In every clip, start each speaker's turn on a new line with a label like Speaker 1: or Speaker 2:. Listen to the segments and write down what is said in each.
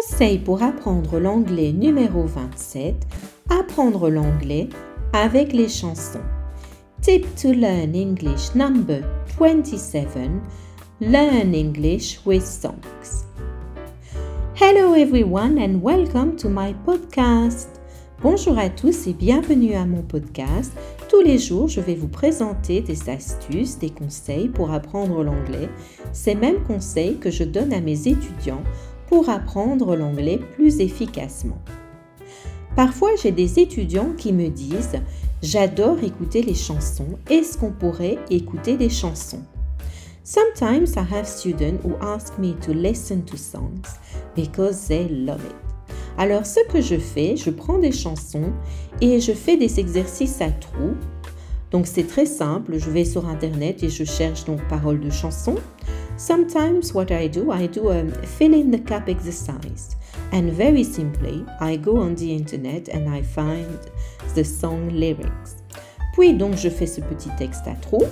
Speaker 1: Conseil pour apprendre l'anglais numéro 27. Apprendre l'anglais avec les chansons. Tip to learn English number 27. Learn English with songs. Hello everyone and welcome to my podcast. Bonjour à tous et bienvenue à mon podcast. Tous les jours, je vais vous présenter des astuces, des conseils pour apprendre l'anglais. Ces mêmes conseils que je donne à mes étudiants pour apprendre l'anglais plus efficacement. Parfois, j'ai des étudiants qui me disent J'adore écouter les chansons. Est-ce qu'on pourrait écouter des chansons? Sometimes I have students who ask me to listen to songs because they love it. Alors, ce que je fais, je prends des chansons et je fais des exercices à trous. Donc, c'est très simple. Je vais sur Internet et je cherche donc paroles de chansons. Sometimes what I do, I do a fill in the cup exercise. And very simply, I go on the internet and I find the song lyrics. Puis donc je fais ce petit texte à trous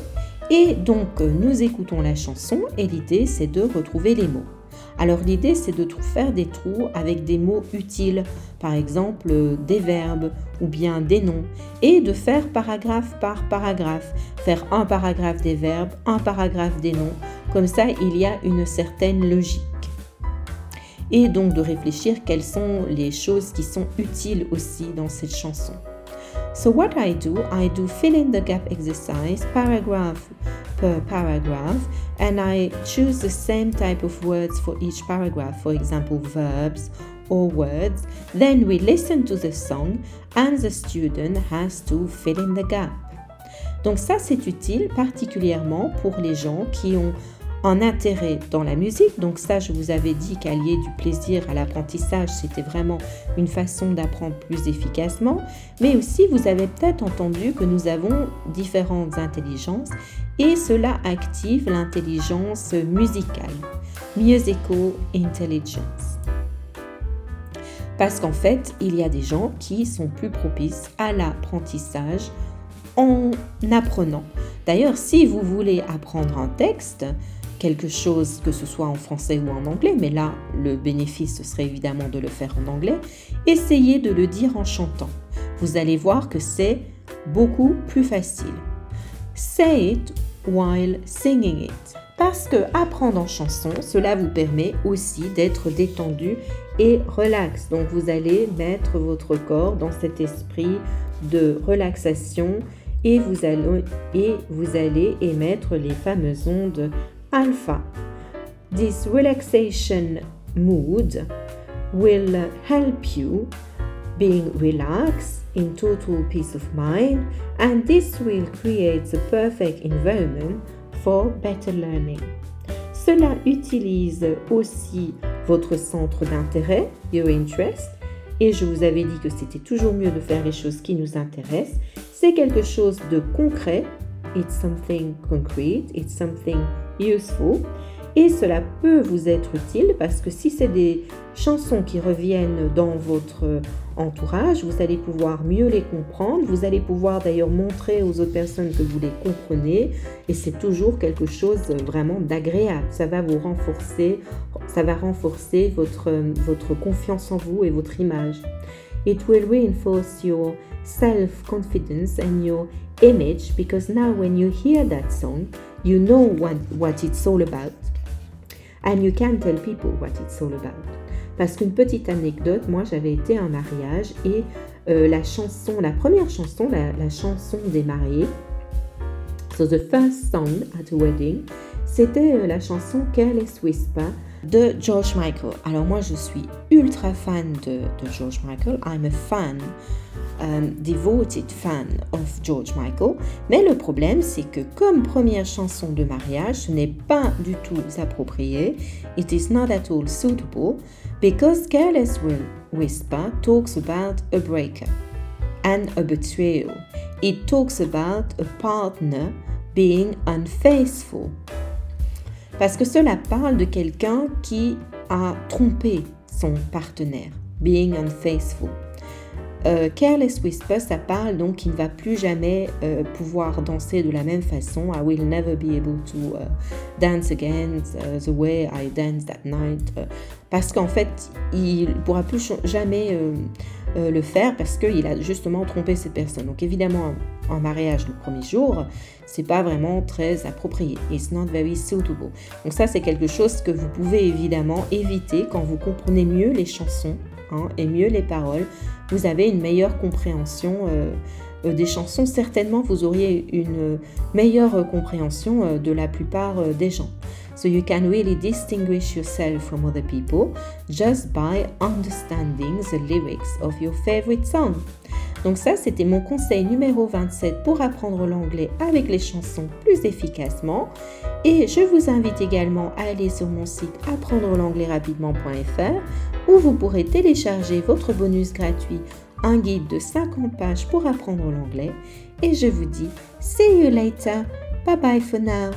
Speaker 1: et donc nous écoutons la chanson et l'idée c'est de retrouver les mots. Alors l'idée c'est de faire des trous avec des mots utiles, par exemple des verbes ou bien des noms, et de faire paragraphe par paragraphe, faire un paragraphe des verbes, un paragraphe des noms, comme ça, il y a une certaine logique. Et donc de réfléchir quelles sont les choses qui sont utiles aussi dans cette chanson. So what I do, I do fill in the gap exercise paragraph per paragraph and I choose the same type of words for each paragraph, for example, verbs or words. Then we listen to the song and the student has to fill in the gap. Donc ça c'est utile particulièrement pour les gens qui ont en intérêt dans la musique. Donc ça, je vous avais dit qu'allier du plaisir à l'apprentissage, c'était vraiment une façon d'apprendre plus efficacement. Mais aussi, vous avez peut-être entendu que nous avons différentes intelligences et cela active l'intelligence musicale, musical intelligence. Parce qu'en fait, il y a des gens qui sont plus propices à l'apprentissage en apprenant. D'ailleurs, si vous voulez apprendre un texte, quelque chose, que ce soit en français ou en anglais, mais là, le bénéfice, ce serait évidemment de le faire en anglais, essayez de le dire en chantant. Vous allez voir que c'est beaucoup plus facile. Say it while singing it. Parce que apprendre en chanson, cela vous permet aussi d'être détendu et relax. Donc vous allez mettre votre corps dans cet esprit de relaxation et vous allez, et vous allez émettre les fameuses ondes alpha. This relaxation mood will help you being relaxed in total peace of mind and this will create the perfect environment for better learning. Cela utilise aussi votre centre d'intérêt, your interest, et je vous avais dit que c'était toujours mieux de faire les choses qui nous intéressent. C'est quelque chose de concret. It's something concrete, it's something useful. Et cela peut vous être utile parce que si c'est des chansons qui reviennent dans votre entourage, vous allez pouvoir mieux les comprendre. Vous allez pouvoir d'ailleurs montrer aux autres personnes que vous les comprenez. Et c'est toujours quelque chose vraiment d'agréable. Ça va vous renforcer, ça va renforcer votre, votre confiance en vous et votre image. It will reinforce your self-confidence and your image because now when you hear that song, you know what, what it's all about and you can tell people what it's all about. Parce qu'une petite anecdote, moi j'avais été à un mariage et euh, la chanson, la première chanson, la, chanson des mariés, so the first song at wedding, c'était euh, la chanson Careless Whisper de George Michael. Alors moi je suis ultra fan de, George Michael. I'm a fan um, devoted fan of George Michael. Mais le problème, c'est que comme première chanson de mariage, ce n'est pas du tout approprié. It is not at all suitable because Careless Whisper talks about a breakup and a betrayal. It talks about a partner being unfaithful. Parce que cela parle de quelqu'un qui a trompé son partenaire, being unfaithful. Euh, Careless Whisper, ça parle donc qu'il ne va plus jamais euh, pouvoir danser de la même façon. I will never be able to uh, dance again uh, the way I danced that night. Parce qu'en fait, il ne pourra plus jamais euh, le faire parce qu'il a justement trompé cette personne. Donc évidemment, un mariage le premier jour, c'est pas vraiment très approprié. It's not very suitable. Donc ça, c'est quelque chose que vous pouvez évidemment éviter quand vous comprenez mieux les chansons hein, et mieux les paroles vous avez une meilleure compréhension euh, des chansons. Certainement, vous auriez une meilleure compréhension euh, de la plupart des gens. So you can really distinguish yourself from other people just by understanding the lyrics of your favorite song. Donc ça, c'était mon conseil numéro 27 pour apprendre l'anglais avec les chansons plus efficacement. Et je vous invite également à aller sur mon site apprendre l'anglais rapidement.fr où vous pourrez télécharger votre bonus gratuit, un guide de 50 pages pour apprendre l'anglais. Et je vous dis, see you later. Bye bye for now.